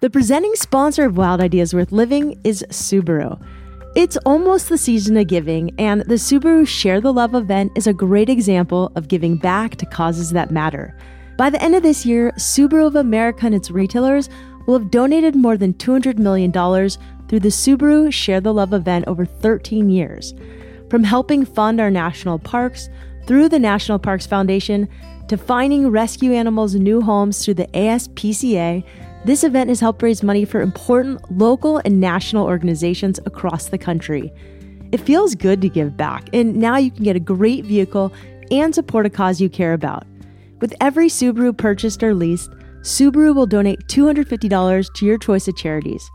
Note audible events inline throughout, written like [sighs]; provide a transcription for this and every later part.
The presenting sponsor of Wild Ideas Worth Living is Subaru. It's almost the season of giving, and the Subaru Share the Love event is a great example of giving back to causes that matter. By the end of this year, Subaru of America and its retailers will have donated more than $200 million through the Subaru Share the Love event over 13 years. From helping fund our national parks through the National Parks Foundation to finding rescue animals new homes through the ASPCA, this event has helped raise money for important local and national organizations across the country. It feels good to give back, and now you can get a great vehicle and support a cause you care about. With every Subaru purchased or leased, Subaru will donate $250 to your choice of charities.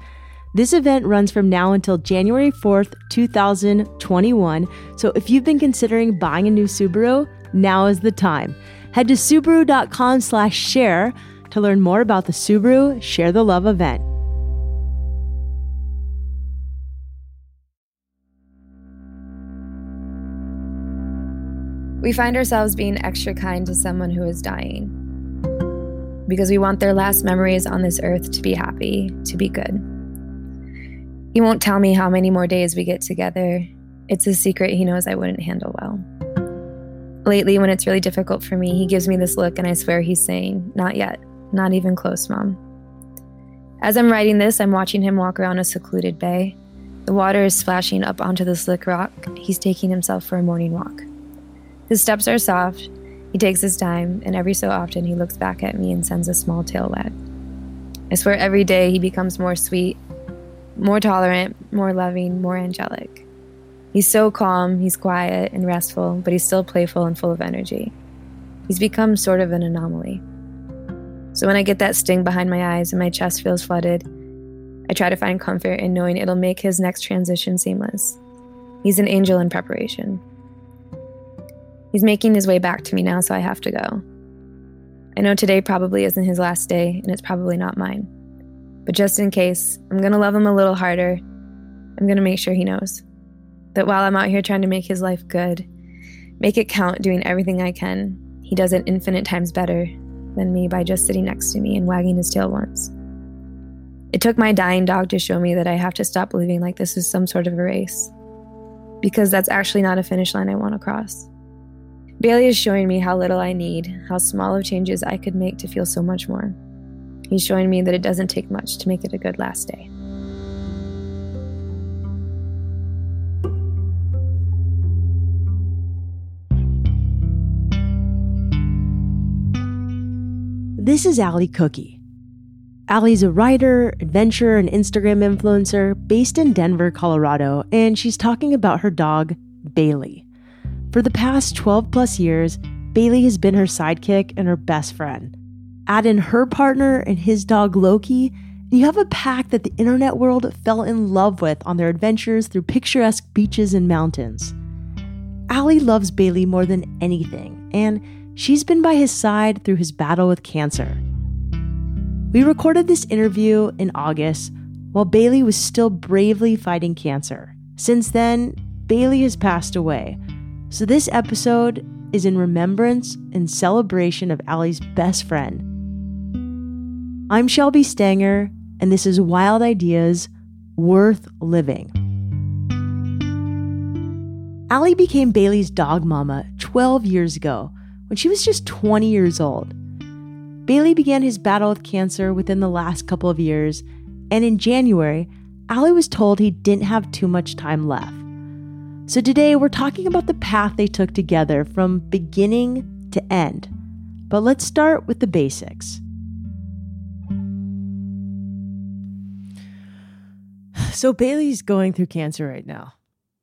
This event runs from now until January 4th, 2021. So if you've been considering buying a new Subaru, now is the time. Head to subaru.com/share to learn more about the Subaru Share the Love event. We find ourselves being extra kind to someone who is dying because we want their last memories on this earth to be happy, to be good. He won't tell me how many more days we get together. It's a secret he knows I wouldn't handle well. Lately, when it's really difficult for me, he gives me this look and I swear he's saying, Not yet, not even close, Mom. As I'm writing this, I'm watching him walk around a secluded bay. The water is splashing up onto the slick rock. He's taking himself for a morning walk. His steps are soft. He takes his time, and every so often he looks back at me and sends a small tail wag. I swear every day he becomes more sweet, more tolerant, more loving, more angelic. He's so calm, he's quiet and restful, but he's still playful and full of energy. He's become sort of an anomaly. So when I get that sting behind my eyes and my chest feels flooded, I try to find comfort in knowing it'll make his next transition seamless. He's an angel in preparation. He's making his way back to me now, so I have to go. I know today probably isn't his last day, and it's probably not mine. But just in case, I'm gonna love him a little harder. I'm gonna make sure he knows that while I'm out here trying to make his life good, make it count doing everything I can, he does it infinite times better than me by just sitting next to me and wagging his tail once. It took my dying dog to show me that I have to stop believing like this is some sort of a race. Because that's actually not a finish line I want to cross. Bailey is showing me how little I need, how small of changes I could make to feel so much more. He's showing me that it doesn't take much to make it a good last day. This is Ally Coucke. Ally's a writer, adventurer, and Instagram influencer based in Denver, Colorado, and she's talking about her dog, Bailey. For the past 12 plus years, Bailey has been her sidekick and her best friend. Add in her partner and his dog Loki, and you have a pack that the internet world fell in love with on their adventures through picturesque beaches and mountains. Ally loves Bailey more than anything, and she's been by his side through his battle with cancer. We recorded this interview in August while Bailey was still bravely fighting cancer. Since then, Bailey has passed away. So this episode is in remembrance and celebration of Ally's best friend, I'm Shelby Stanger, and this is Wild Ideas Worth Living. Ally became Bailey's dog mama 12 years ago when she was just 20 years old. Bailey began his battle with cancer within the last couple of years, and in January, Ally was told he didn't have too much time left. So today we're talking about the path they took together from beginning to end. But let's start with the basics. So Bailey's going through cancer right now.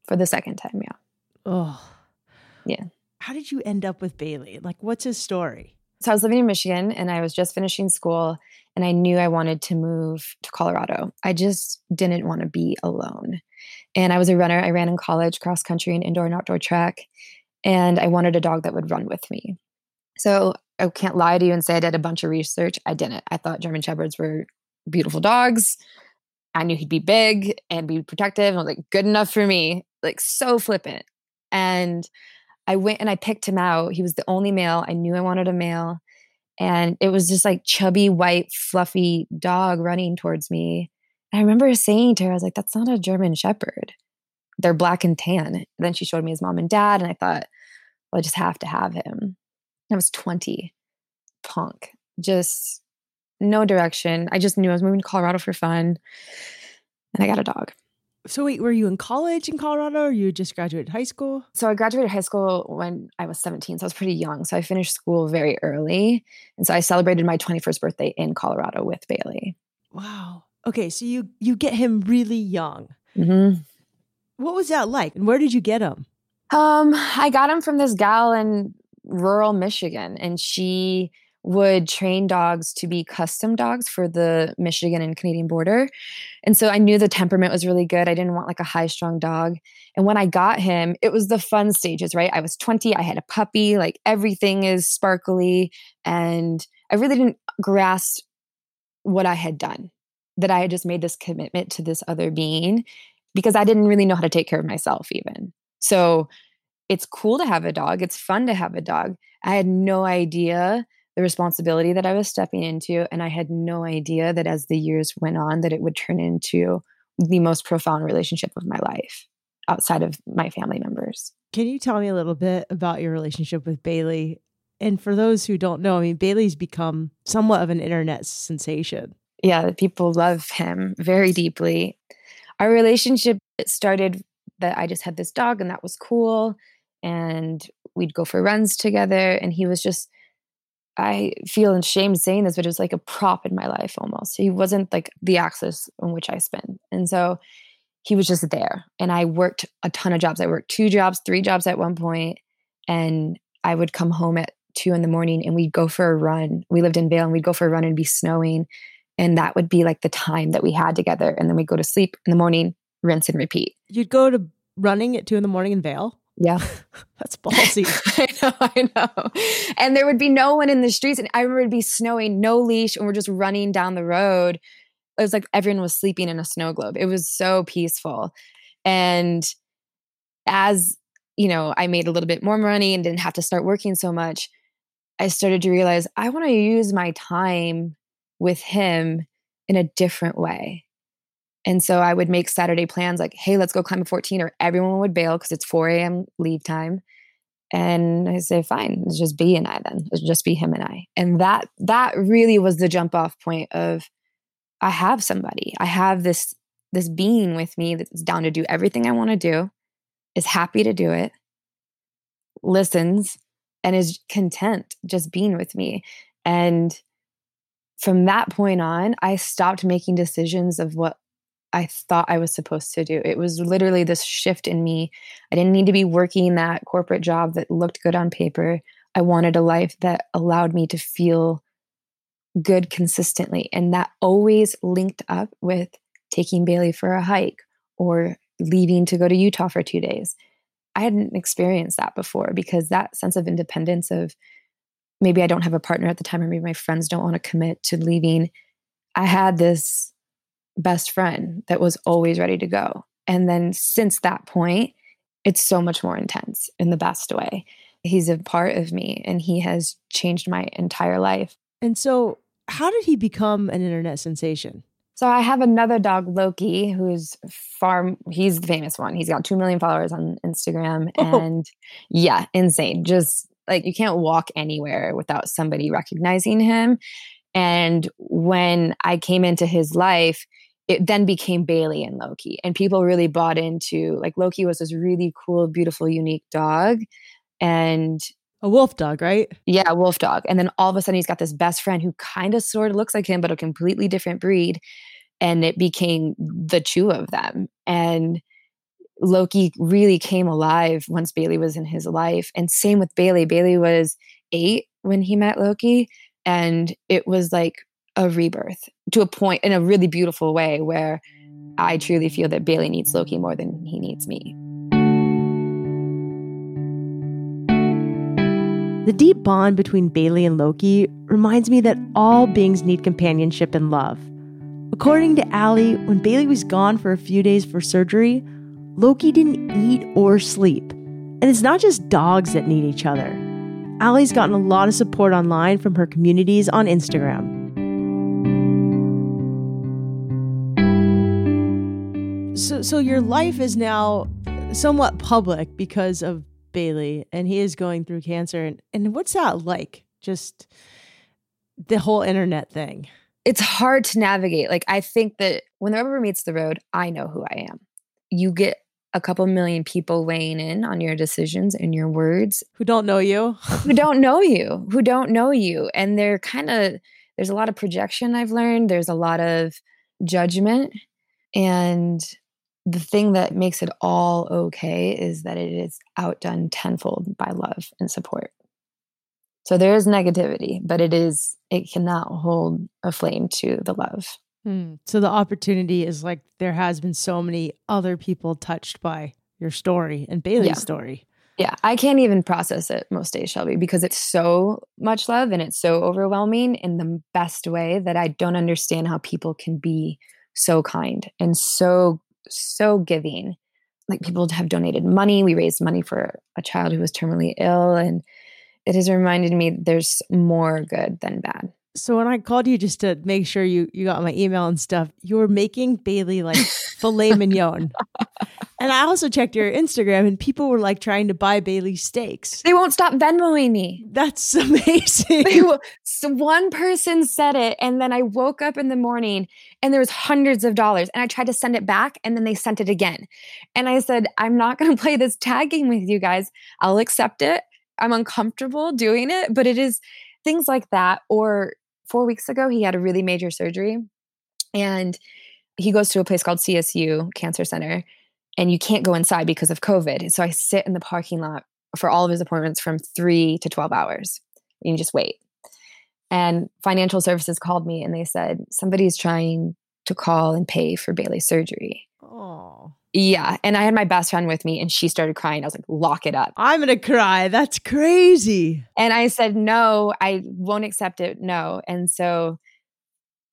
For the second time, yeah. Oh. Yeah. How did you end up with Bailey? Like, what's his story? So I was living in Michigan and I was just finishing school and I knew I wanted to move to Colorado. I just didn't want to be alone. And I was a runner. I ran in college, cross country and indoor and outdoor track. And I wanted a dog that would run with me. So I can't lie to you and say I did a bunch of research. I didn't. I thought German Shepherds were beautiful dogs. I knew he'd be big and be protective. And I was like, good enough for me. Like so flippant. And I went and I picked him out. He was the only male. I knew I wanted a male. and it was just like chubby, white, fluffy dog running towards me. And I remember saying to her, I was like, that's not a German Shepherd. They're black and tan. And then she showed me his mom and dad, and I thought, well, I just have to have him. I was 20, punk, just no direction. I just knew I was moving to Colorado for fun, and I got a dog. So wait, were you in college in Colorado or you just graduated high school? So I graduated high school when I was 17, so I was pretty young. So I finished school very early. And so I celebrated my 21st birthday in Colorado with Bailey. Wow. Okay, so you you get him really young. Mm-hmm. What was that like? And where did you get him? Um, I got him from this gal in rural Michigan, and she would train dogs to be custom dogs for the Michigan and Canadian border. And so I knew the temperament was really good. I didn't want like a high strung dog. And when I got him, it was the fun stages, right? I was 20, I had a puppy, like everything is sparkly. And I really didn't grasp what I had done, that I had just made this commitment to this other being because I didn't really know how to take care of myself, even. So it's cool to have a dog, it's fun to have a dog. I had no idea the responsibility that I was stepping into. And I had no idea that as the years went on, that it would turn into the most profound relationship of my life outside of my family members. Can you tell me a little bit about your relationship with Bailey? And for those who don't know, I mean, Bailey's become somewhat of an internet sensation. Yeah, people love him very deeply. Our relationship started that I just had this dog and that was cool. And we'd go for runs together. And he was just I feel ashamed saying this, but it was like a prop in my life almost. He wasn't like the axis on which I spin. And so he was just there. And I worked a ton of jobs. I worked two jobs, three jobs at one point, And I would come home at two in the morning and we'd go for a run. We lived in Vail and we'd go for a run and be snowing. And that would be like the time that we had together. And then we'd go to sleep in the morning, rinse and repeat. You'd go to running at two in the morning in Vail? Yeah. [laughs] That's ballsy. [laughs] I [laughs] know, I know. And there would be no one in the streets. And I remember it'd be snowing, no leash, and we're just running down the road. It was like everyone was sleeping in a snow globe. It was so peaceful. And as, you know, I made a little bit more money and didn't have to start working so much, I started to realize I want to use my time with him in a different way. And so I would make Saturday plans like, hey, let's go climb a 14, or everyone would bail because it's 4 a.m. leave time. And I say, fine, it's just B and I then. It's just be him and I. And that that really was the jump off point of I have somebody. I have this this being with me that's down to do everything I want to do, is happy to do it, listens, and is content just being with me. And from that point on, I stopped making decisions of what I thought I was supposed to do. It was literally this shift in me. I didn't need to be working that corporate job that looked good on paper. I wanted a life that allowed me to feel good consistently. And that always linked up with taking Bailey for a hike or leaving to go to Utah for two days. I hadn't experienced that before because that sense of independence of maybe I don't have a partner at the time or maybe my friends don't want to commit to leaving. I had this best friend that was always ready to go. And then since that point, it's so much more intense in the best way. He's a part of me and he has changed my entire life. And so, how did he become an internet sensation? So, I have another dog, Loki, who's far, he's the famous one. He's got 2 million followers on Instagram. [laughs] Oh. And yeah, insane. Just like you can't walk anywhere without somebody recognizing him. And when I came into his life, it then became Bailey and Loki. And people really bought into like Loki was this really cool, beautiful, unique dog. And a wolf dog, right? Yeah, a wolf dog. And then all of a sudden he's got this best friend who kind of sort of looks like him, but a completely different breed. And it became the two of them. And Loki really came alive once Bailey was in his life. And same with Bailey. Bailey was eight when he met Loki. And it was like a rebirth to a point in a really beautiful way where I truly feel that Bailey needs Loki more than he needs me. The deep bond between Bailey and Loki reminds me that all beings need companionship and love. According to Ally, when Bailey was gone for a few days for surgery, Loki didn't eat or sleep. And it's not just dogs that need each other. Ally's gotten a lot of support online from her communities on Instagram. So, so your life is now somewhat public because of Bailey, and he is going through cancer. And, and what's that like? Just the whole internet thing. It's hard to navigate. Like, I think that when the rubber meets the road, I know who I am. You get a couple million people weighing in on your decisions and your words who don't know you, who don't [laughs] know you, who don't know you. And they're kind of, there's a lot of projection I've learned, there's a lot of judgment. And the thing that makes it all okay is that it is outdone tenfold by love and support. So there is negativity, but it is it cannot hold a flame to the love. Hmm. So the opportunity is like there has been so many other people touched by your story and Bailey's yeah. story. Yeah, I can't even process it most days, Shelby, because it's so much love and it's so overwhelming in the best way that I don't understand how people can be so kind and so so giving. Like people have donated money. We raised money for a child who was terminally ill. And it has reminded me there's more good than bad. So when I called you just to make sure you you got my email and stuff, you were making Bailey like filet mignon. [laughs] And I also checked your Instagram and people were like trying to buy Bailey steaks. They won't stop Venmoing me. That's [laughs] amazing. So one person said it and then I woke up in the morning and there was hundreds of dollars and I tried to send it back and then they sent it again. And I said, I'm not going [laughs] to play this tag game with you guys. I'll accept it. I'm uncomfortable doing it, but it is things like that or four weeks ago, he had a really major surgery and he goes to a place called CSU Cancer Center and you can't go inside because of COVID. So I sit in the parking lot for all of his appointments from three to 12 hours. And you just wait. And financial services called me and they said, somebody's trying to call and pay for Bailey's surgery. Oh. Yeah. And I had my best friend with me and she started crying. I was like, lock it up. I'm going to cry. That's crazy. And I said, no, I won't accept it. No. And so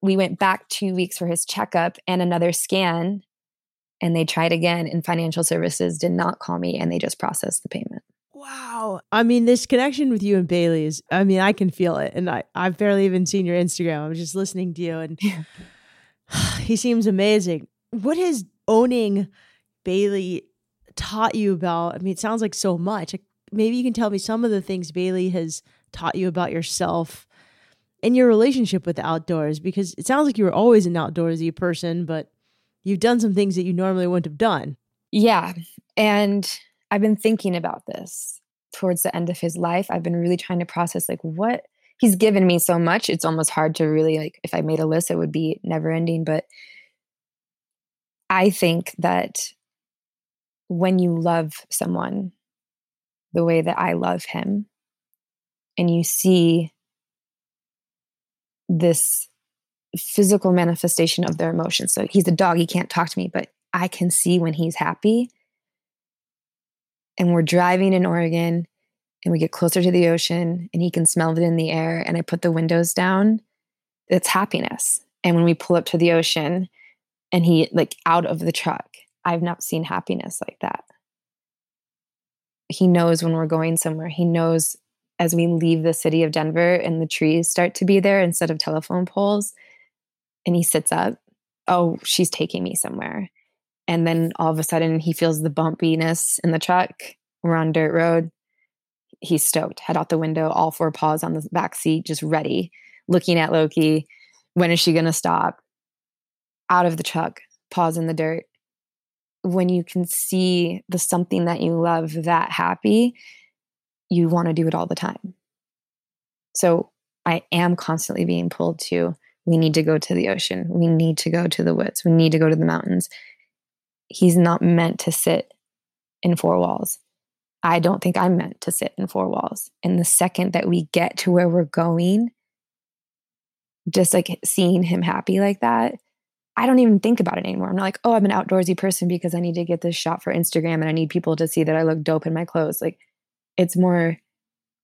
we went back two weeks for his checkup and another scan. And they tried again, and financial services did not call me and they just processed the payment. Wow. I mean, this connection with you and Bailey is, I mean, I can feel it. And I, I've barely even seen your Instagram. I'm just listening to you and [laughs] [sighs] he seems amazing. What has owning Bailey taught you about? I mean, it sounds like so much. like maybe you can tell me some of the things Bailey has taught you about yourself and your relationship with the outdoors because it sounds like you were always an outdoorsy person, but you've done some things that you normally wouldn't have done. Yeah. And I've been thinking about this towards the end of his life. I've been really trying to process like what he's given me so much. It's almost hard to really like if I made a list, it would be never ending. But I think that when you love someone the way that I love him, and you see this physical manifestation of their emotions. So he's a dog, he can't talk to me, but I can see when he's happy. And we're driving in Oregon and we get closer to the ocean and he can smell it in the air. And I put the windows down. It's happiness. And when we pull up to the ocean and he, like, out of the truck, I've not seen happiness like that. He knows when we're going somewhere. He knows as we leave the city of Denver and the trees start to be there instead of telephone poles. And he sits up. Oh, she's taking me somewhere. And then all of a sudden he feels the bumpiness in the truck. We're on dirt road. He's stoked. Head out the window, all four paws on the back seat, just ready, looking at Loki. When is she going to stop? Out of the truck, paws in the dirt when you can see the something that you love that happy, you want to do it all the time. So I am constantly being pulled to we need to go to the ocean. We need to go to the woods. We need to go to the mountains. He's not meant to sit in four walls. I don't think I'm meant to sit in four walls. And the second that we get to where we're going, just like seeing him happy like that, I don't even think about it anymore. I'm not like, oh, I'm an outdoorsy person because I need to get this shot for Instagram and I need people to see that I look dope in my clothes. Like, it's more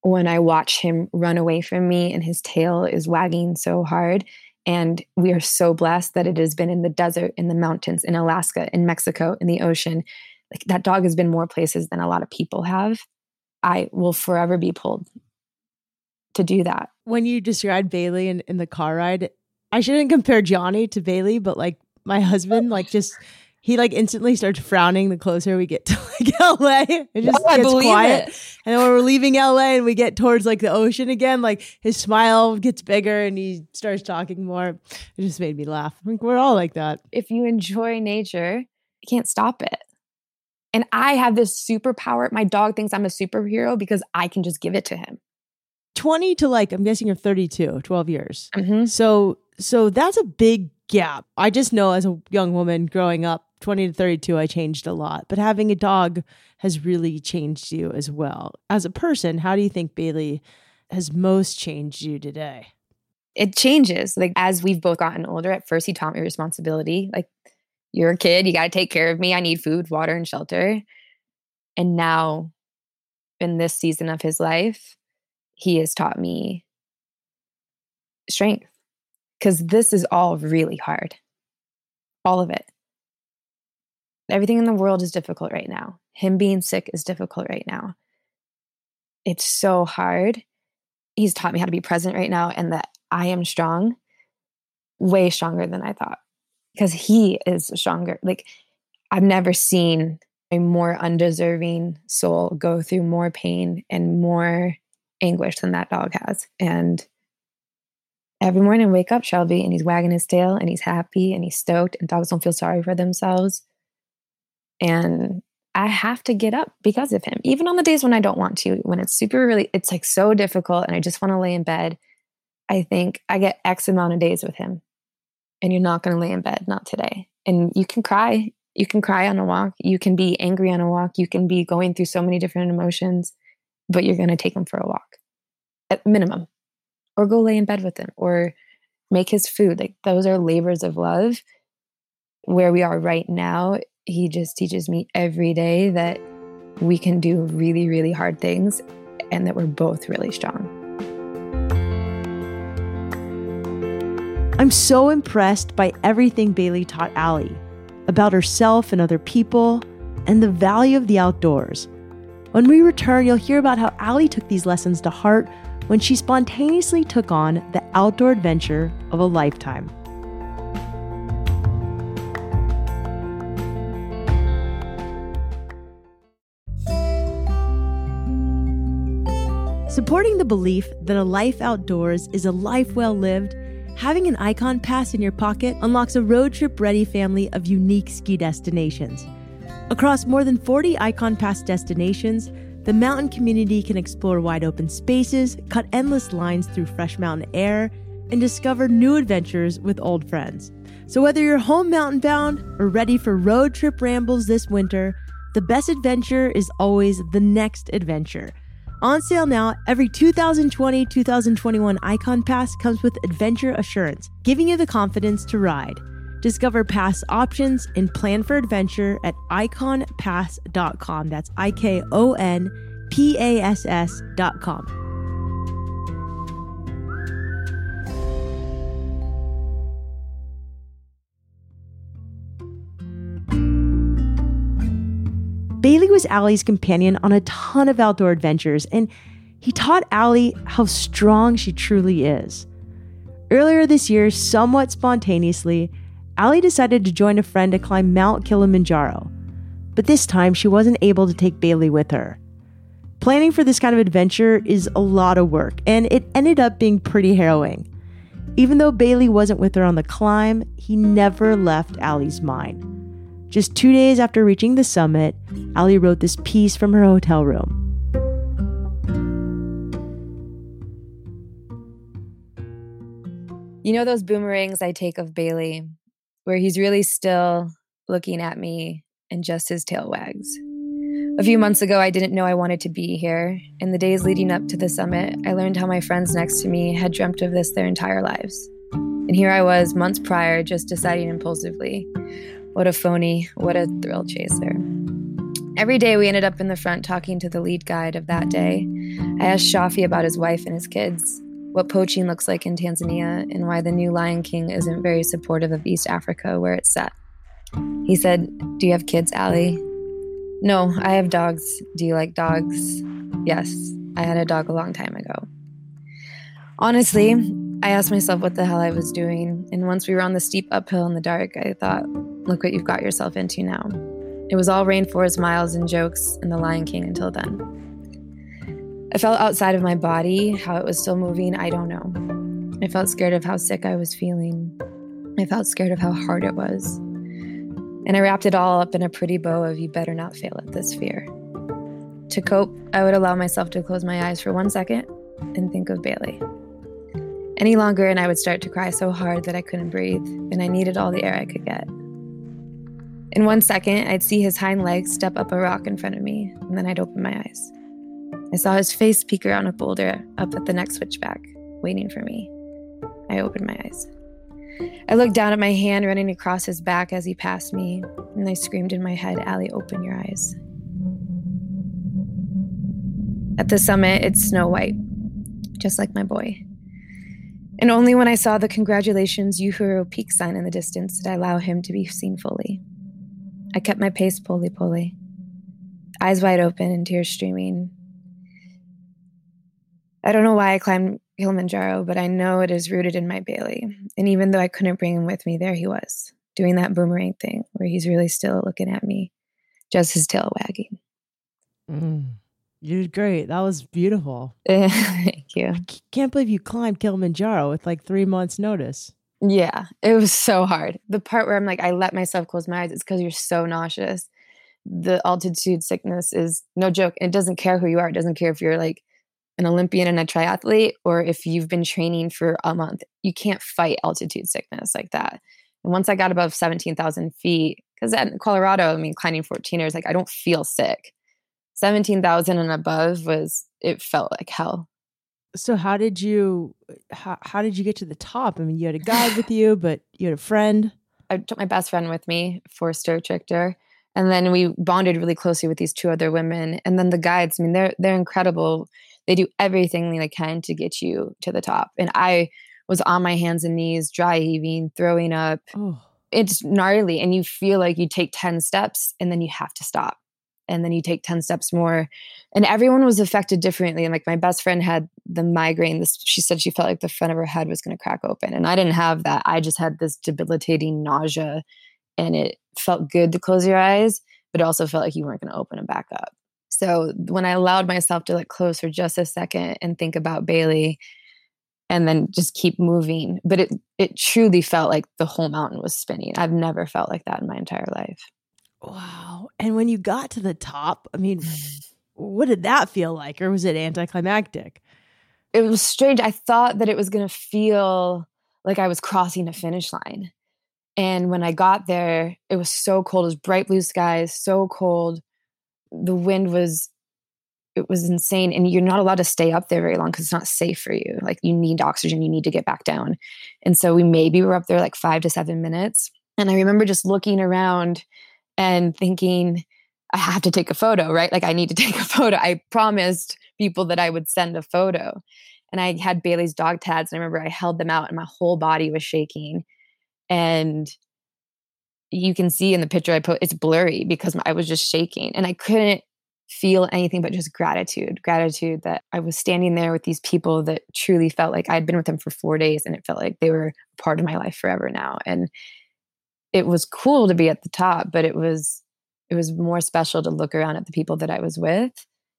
when I watch him run away from me and his tail is wagging so hard. And we are so blessed that it has been in the desert, in the mountains, in Alaska, in Mexico, in the ocean. Like that dog has been more places than a lot of people have. I will forever be pulled to do that. When you described Bailey in, in the car ride, I shouldn't compare Johnny to Bailey, but like my husband, like just he like instantly starts frowning the closer we get to [laughs] like LA. It just I gets believe quiet. it. And then when we're leaving LA and we get towards like the ocean again, like his smile gets bigger and he starts talking more. It just made me laugh. Like we're all like that. If you enjoy nature, you can't stop it. And I have this superpower. My dog thinks I'm a superhero because I can just give it to him. 20 to like I'm guessing you're 32, 12 years. Mhm. So so that's a big gap. I just know as a young woman growing up, 20 to 32, I changed a lot. But having a dog has really changed you as well. As a person, how do you think Bailey has most changed you today? It changes. Like as we've both gotten older, at first he taught me responsibility. Like, you're a kid, you got to take care of me. I need food, water, and shelter. And now, in this season of his life, he has taught me strength because this is all really hard. All of it. Everything in the world is difficult right now. Him being sick is difficult right now. It's so hard. He's taught me how to be present right now and that I am strong, way stronger than I thought because he is stronger. Like, I've never seen a more undeserving soul go through more pain and more anguish than that dog has. And every morning, wake up Shelby and he's wagging his tail and he's happy and he's stoked, and dogs don't feel sorry for themselves. And I have to get up because of him, even on the days when I don't want to, when it's super really, it's like so difficult and I just want to lay in bed. I think I get X amount of days with him, and you're not going to lay in bed, not today. And you can cry. You can cry on a walk. You can be angry on a walk. You can be going through so many different emotions, but you're going to take him for a walk at minimum, or go lay in bed with him, or make his food. Like those are labors of love. Where we are right now, he just teaches me every day that we can do really, really hard things and that we're both really strong. I'm so impressed by everything Bailey taught Ally about herself and other people and the value of the outdoors. When we return, you'll hear about how Ally took these lessons to heart when she spontaneously took on the outdoor adventure of a lifetime. Supporting the belief that a life outdoors is a life well lived, having an Ikon Pass in your pocket unlocks a road trip ready family of unique ski destinations. Across more than 40 Ikon Pass destinations, the mountain community can explore wide open spaces, cut endless lines through fresh mountain air, and discover new adventures with old friends. So, whether you're home mountain bound or ready for road trip rambles this winter, the best adventure is always the next adventure. On sale now, every 2020 2021 Ikon Pass comes with Adventure Assurance, giving you the confidence to ride. Discover pass options and plan for adventure at ikonpass.com. That's I K O N P A S S.com. Bailey was Ally's companion on a ton of outdoor adventures, and he taught Ally how strong she truly is. Earlier this year, somewhat spontaneously, Ally decided to join a friend to climb Mount Kilimanjaro. But this time, she wasn't able to take Bailey with her. Planning for this kind of adventure is a lot of work, and it ended up being pretty harrowing. Even though Bailey wasn't with her on the climb, he never left Ally's mind. Just two days after reaching the summit, Ally wrote this piece from her hotel room. You know those boomerangs I take of Bailey, where he's really still looking at me and just his tail wags. A few months ago, I didn't know I wanted to be here. In the days leading up to the summit, I learned how my friends next to me had dreamt of this their entire lives. And here I was, months prior, just deciding impulsively. What a phony, what a thrill chaser. Every day we ended up in the front talking to the lead guide of that day. I asked Shafi about his wife and his kids, what poaching looks like in Tanzania, and why the new Lion King isn't very supportive of East Africa where it's set. He said, Do you have kids, Ally? No, I have dogs. Do you like dogs? Yes, I had a dog a long time ago. Honestly, I asked myself what the hell I was doing. And once we were on the steep uphill in the dark, I thought, look what you've got yourself into now. It was all rainforest miles and jokes and the Lion King until then. I felt outside of my body, how it was still moving, I don't know. I felt scared of how sick I was feeling. I felt scared of how hard it was. And I wrapped it all up in a pretty bow of you better not fail at this fear. To cope, I would allow myself to close my eyes for one second and think of Bailey. Any longer, and I would start to cry so hard that I couldn't breathe, and I needed all the air I could get. In one second, I'd see his hind legs step up a rock in front of me, and then I'd open my eyes. I saw his face peek around a boulder up at the next switchback, waiting for me. I opened my eyes. I looked down at my hand running across his back as he passed me, and I screamed in my head, Ally, open your eyes. At the summit, it's snow white, just like my boy. And only when I saw the congratulations Uhuru Peak sign in the distance did I allow him to be seen fully. I kept my pace pole pole, eyes wide open and tears streaming. I don't know why I climbed Kilimanjaro, but I know it is rooted in my Bailey. And even though I couldn't bring him with me, there he was, doing that boomerang thing where he's really still looking at me, just his tail wagging. Mm, you did great. That was beautiful. [laughs] Thank you. I can't believe you climbed Kilimanjaro with like three months' notice. Yeah, it was so hard. The part where I'm like, I let myself close my eyes, it's because you're so nauseous. The altitude sickness is no joke. It doesn't care who you are. It doesn't care if you're like an Olympian and a triathlete, or if you've been training for a month, you can't fight altitude sickness like that. And once I got above 17,000 feet, because at Colorado, I mean, climbing 14ers, like, I don't feel sick. 17,000 and above was, it felt like hell. So how did you, how, how did you get to the top? I mean, you had a [laughs] guide with you, but you had a friend. I took my best friend with me, Forster Trichter. And then we bonded really closely with these two other women. And then the guides, I mean, they're, they're incredible they do everything they can to get you to the top. And I was on my hands and knees, dry heaving, throwing up. Oh. It's gnarly. And you feel like you take 10 steps and then you have to stop. And then you take 10 steps more. And everyone was affected differently. And like my best friend had the migraine. This she said she felt like the front of her head was going to crack open. And I didn't have that. I just had this debilitating nausea. And it felt good to close your eyes, but it also felt like you weren't going to open them back up. So when I allowed myself to like close for just a second and think about Bailey and then just keep moving, but it it truly felt like the whole mountain was spinning. I've never felt like that in my entire life. Wow. And when you got to the top, I mean, [sighs] what did that feel like or was it anticlimactic? It was strange. I thought that it was going to feel like I was crossing a finish line. And when I got there, it was so cold. It was bright blue skies, so cold the wind was it was insane and you're not allowed to stay up there very long because it's not safe for you like you need oxygen you need to get back down and so we maybe were up there like five to seven minutes and i remember just looking around and thinking i have to take a photo right like i need to [laughs] take a photo i promised people that i would send a photo and i had bailey's dog tags and i remember i held them out and my whole body was shaking and you can see in the picture I put, it's blurry because I was just shaking and I couldn't feel anything but just gratitude gratitude that I was standing there with these people that truly felt like I'd been with them for four days and it felt like they were part of my life forever now. And it was cool to be at the top, but it was it was more special to look around at the people that I was with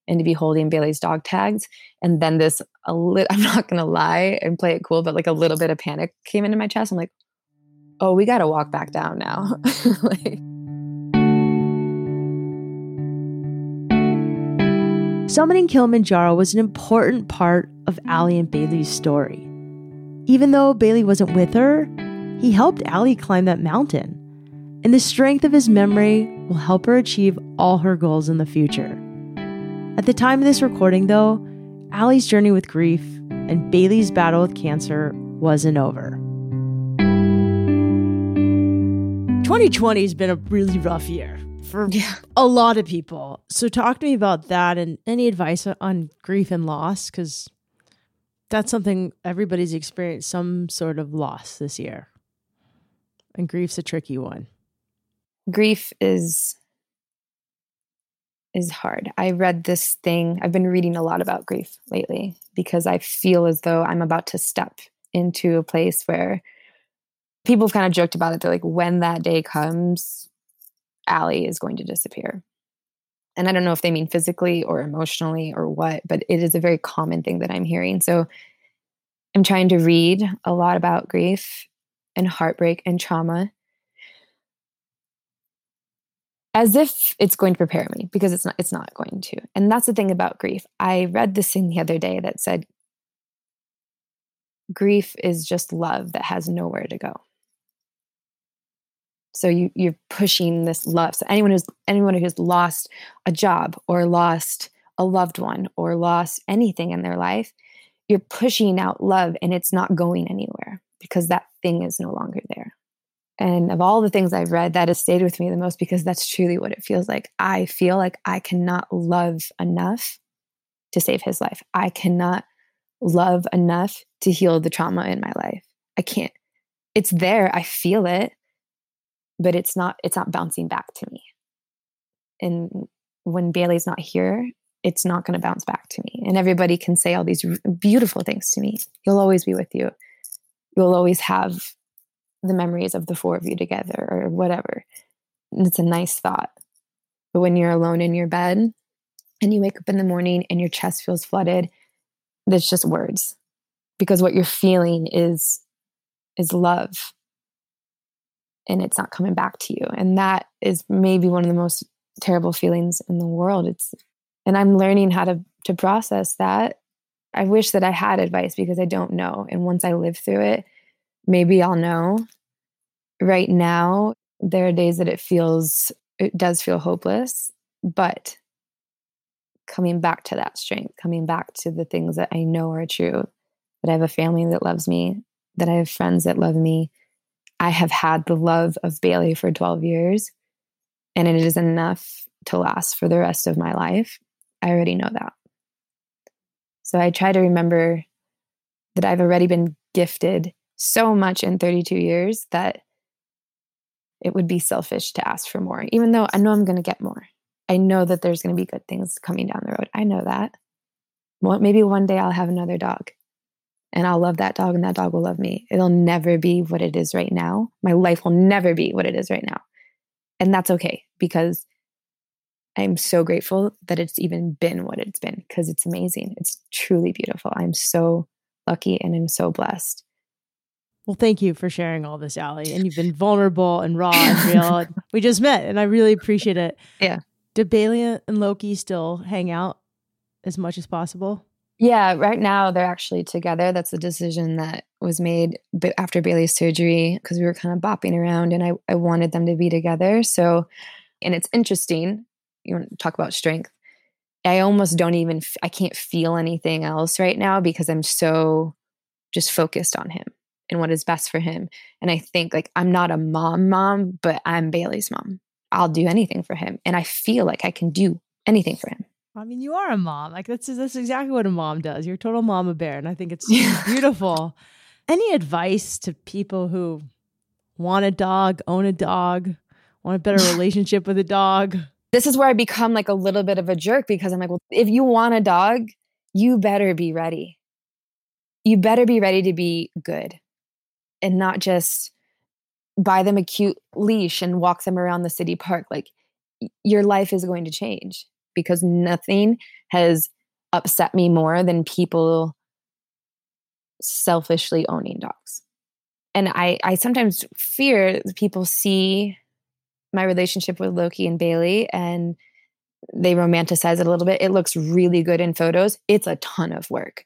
and to be holding Bailey's dog tags. And then this a li- [laughs] I'm not gonna lie and play it cool, but like a little bit of panic came into my chest. I'm like, oh, we got to walk back down now. [laughs] like, Summiting Kilimanjaro was an important part of Ally and Bailey's story. Even though Bailey wasn't with her, he helped Ally climb that mountain. And the strength of his memory will help her achieve all her goals in the future. At the time of this recording, though, Ally's journey with grief and Bailey's battle with cancer wasn't over. 2020 has been a really rough year for yeah. a lot of people. So talk to me about that and any advice on grief and loss cuz that's something everybody's experienced some sort of loss this year. And grief's a tricky one. Grief is is hard. I read this thing, I've been reading a lot about grief lately because I feel as though I'm about to step into a place where people have kind of joked about it. They're like, when that day comes, Ally is going to disappear. And I don't know if they mean physically or emotionally or what, but it is a very common thing that I'm hearing. So I'm trying to read a lot about grief and heartbreak and trauma as if it's going to prepare me because it's not it's not going to. And that's the thing about grief. I read this thing the other day that said grief is just love that has nowhere to go. So you you're pushing this love. So anyone who's anyone who's lost a job or lost a loved one or lost anything in their life you're pushing out love and it's not going anywhere because that thing is no longer there and of all the things I've read, that has stayed with me the most because that's truly what it feels like. I feel like I cannot love enough to save his life. I cannot love enough to heal the trauma in my life. I can't. It's there. I feel it, but it's not it's not bouncing back to me. And when Bailey's not here, it's not going to bounce back to me. And everybody can say all these beautiful things to me. He'll always be with you. You'll always have the memories of the four of you together or whatever. And it's a nice thought. But when you're alone in your bed and you wake up in the morning and your chest feels flooded, that's just words. Because what you're feeling is is love. And it's not coming back to you. And that is maybe one of the most terrible feelings in the world. It's and I'm learning how to to process that. I wish that I had advice because I don't know. And once I live through it, maybe I'll know. Right now, there are days that it feels, it does feel hopeless, but coming back to that strength, coming back to the things that I know are true, that I have a family that loves me, that I have friends that love me. I have had the love of Bailey for 12 years, and it is enough to last for the rest of my life. I already know that. So I try to remember that I've already been gifted so much in 32 years that it would be selfish to ask for more, even though I know I'm going to get more. I know that there's going to be good things coming down the road. I know that. Well, maybe one day I'll have another dog and I'll love that dog and that dog will love me. It'll never be what it is right now. My life will never be what it is right now. And that's okay because I'm so grateful that it's even been what it's been because it's amazing. It's truly beautiful. I'm so lucky and I'm so blessed. Well, thank you for sharing all this, Ally. And you've been [laughs] vulnerable and raw and [laughs] real. we just met, and I really appreciate it. Yeah. Do Bailey and Loki still hang out as much as possible? Yeah, right now they're actually together. That's a decision that was made after Bailey's surgery because we were kind of bopping around and I, I wanted them to be together. So, and it's interesting. You want to talk about strength. I almost don't even, I can't feel anything else right now because I'm so just focused on him and what is best for him. And I think like I'm not a mom mom, but I'm Bailey's mom. I'll do anything for him. And I feel like I can do anything for him. I mean, you are a mom. Like that's that's exactly what a mom does. You're a total mama bear. And I think it's [laughs] beautiful. Any advice to people who want a dog, own a dog, want a better [laughs] relationship with a dog? This is where I become like a little bit of a jerk because I'm like, well, if you want a dog, you better be ready. You better be ready to be good and not just buy them a cute leash and walk them around the city park. Like your life is going to change because nothing has upset me more than people selfishly owning dogs. And I, I sometimes fear people see my relationship with Loki and Bailey and they romanticize it a little bit. It looks really good in photos. It's a ton of work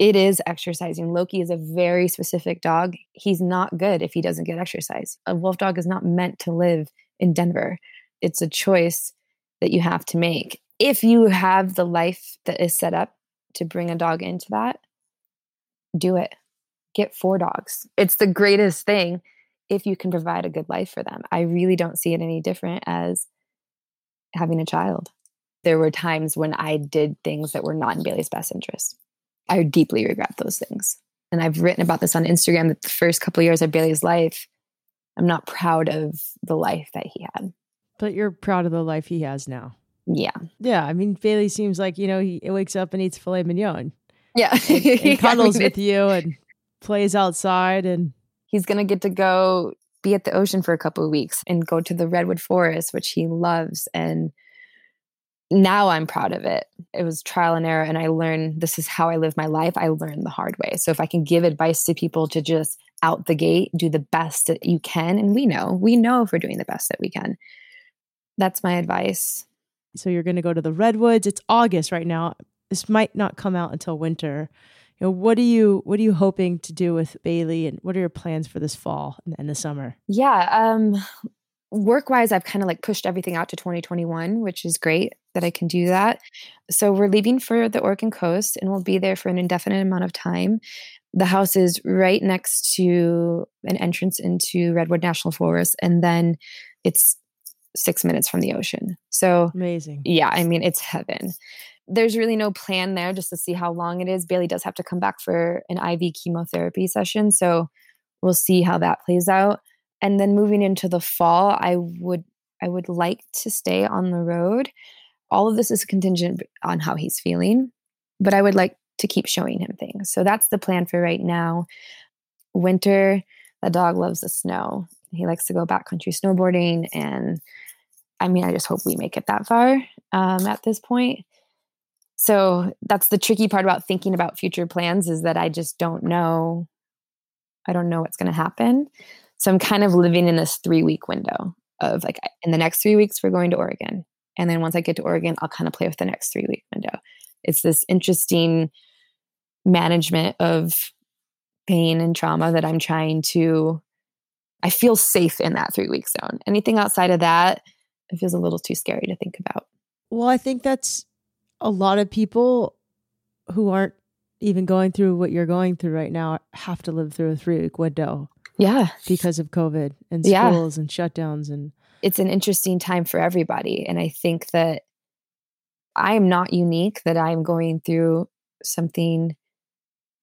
it is exercising. Loki is a very specific dog. He's not good if he doesn't get exercise. A wolf dog is not meant to live in Denver. It's a choice that you have to make. If you have the life that is set up to bring a dog into that, do it. Get four dogs. It's the greatest thing if you can provide a good life for them. I really don't see it any different as having a child. There were times when I did things that were not in Bailey's best interest I deeply regret those things. And I've written about this on Instagram that the first couple of years of Bailey's life, I'm not proud of the life that he had. But you're proud of the life he has now. Yeah. Yeah. I mean, Bailey seems like, you know, he wakes up and eats filet mignon. Yeah. And, and [laughs] cuddles with you and plays outside and he's going to get to go be at the ocean for a couple of weeks and go to the redwood forest which he loves and now I'm proud of it. It was trial and error, and I learned this is how I live my life. I learned the hard way. So if I can give advice to people to just out the gate, do the best that you can, and we know, we know if we're doing the best that we can. That's my advice. So you're going to go to the redwoods. It's August right now. This might not come out until winter. You know, what are you what are you hoping to do with Bailey, and what are your plans for this fall and the summer? Yeah, um, work wise, I've kind of like pushed everything out to 2021, which is great that I can do that. So we're leaving for the Oregon coast and we'll be there for an indefinite amount of time. The house is right next to an entrance into Redwood National Forest, and then it's six minutes from the ocean. So amazing. Yeah, I mean, it's heaven. There's really no plan there just to see how long it is. Bailey does have to come back for an IV chemotherapy session. So we'll see how that plays out. And then moving into the fall i would i would like to stay on the road. All of this is contingent on how he's feeling but i would like to keep showing him things. So that's the plan for right now. Winter the dog loves the snow. He likes to go backcountry snowboarding and i mean i just hope we make it that far um, at this point so that's the tricky part about thinking about future plans is that i just don't know i don't know what's going to happen so I'm kind of living in this three week window of like, in the next three weeks, we're going to Oregon. And then once I get to Oregon, I'll kind of play with the next three week window. It's this interesting management of pain and trauma that I'm trying to, I feel safe in that three week zone. Anything outside of that, it feels a little too scary to think about. Well, I think that's a lot of people who aren't even going through what you're going through right now have to live through a three week window. Yeah. Because of COVID and schools yeah. and shutdowns and it's an interesting time for everybody and I think that I am not unique that I'm going through something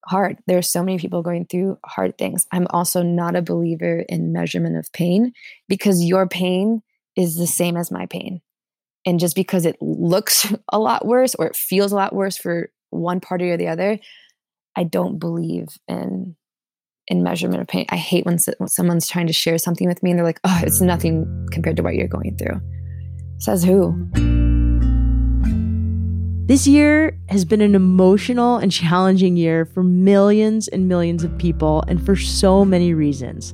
hard. There are so many people going through hard things. I'm also not a believer in measurement of pain because your pain is the same as my pain. And just because it looks [laughs] a lot worse or it feels a lot worse for one party or the other, I don't believe in in measurement of pain. I hate when, when someone's trying to share something with me and they're like, oh, it's nothing compared to what you're going through. Says who? This year has been an emotional and challenging year for millions and millions of people and for so many reasons.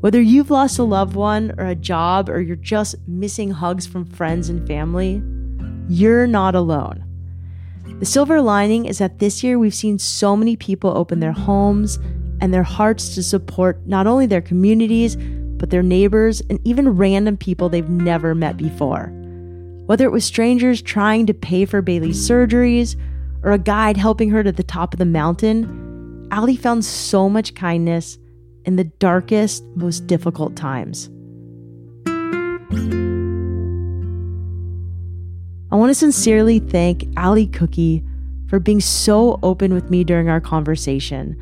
Whether you've lost a loved one or a job or you're just missing hugs from friends and family, you're not alone. The silver lining is that this year we've seen so many people open their homes and their hearts to support not only their communities, but their neighbors and even random people they've never met before. Whether it was strangers trying to pay for Bailey's surgeries or a guide helping her to the top of the mountain, Ally found so much kindness in the darkest, most difficult times. I want to sincerely thank Ally Coucke for being so open with me during our conversation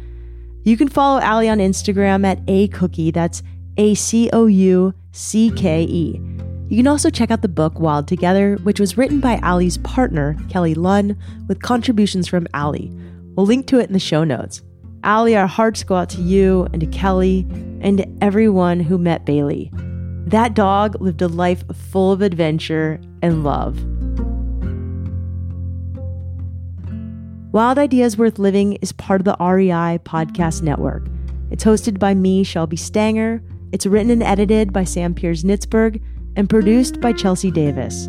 you can follow Ally on Instagram at a cookie. That's A C O U C K E. You can also check out the book Wild Together, which was written by Ally's partner, Kelly Lund, with contributions from Ally. We'll link to it in the show notes. Ally, our hearts go out to you and to Kelly and to everyone who met Bailey. That dog lived a life full of adventure and love. Wild Ideas Worth Living is part of the REI Podcast Network. It's hosted by me, Shelby Stanger. It's written and edited by Sam Piers Nitzberg and produced by Chelsea Davis.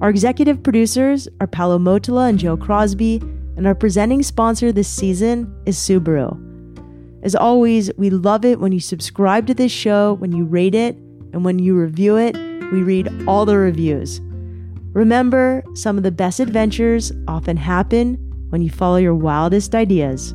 Our executive producers are Paolo Motola and Joe Crosby, and our presenting sponsor this season is Subaru. As always, we love it when you subscribe to this show, when you rate it, and when you review it. We read all the reviews. Remember, some of the best adventures often happen when you follow your wildest ideas.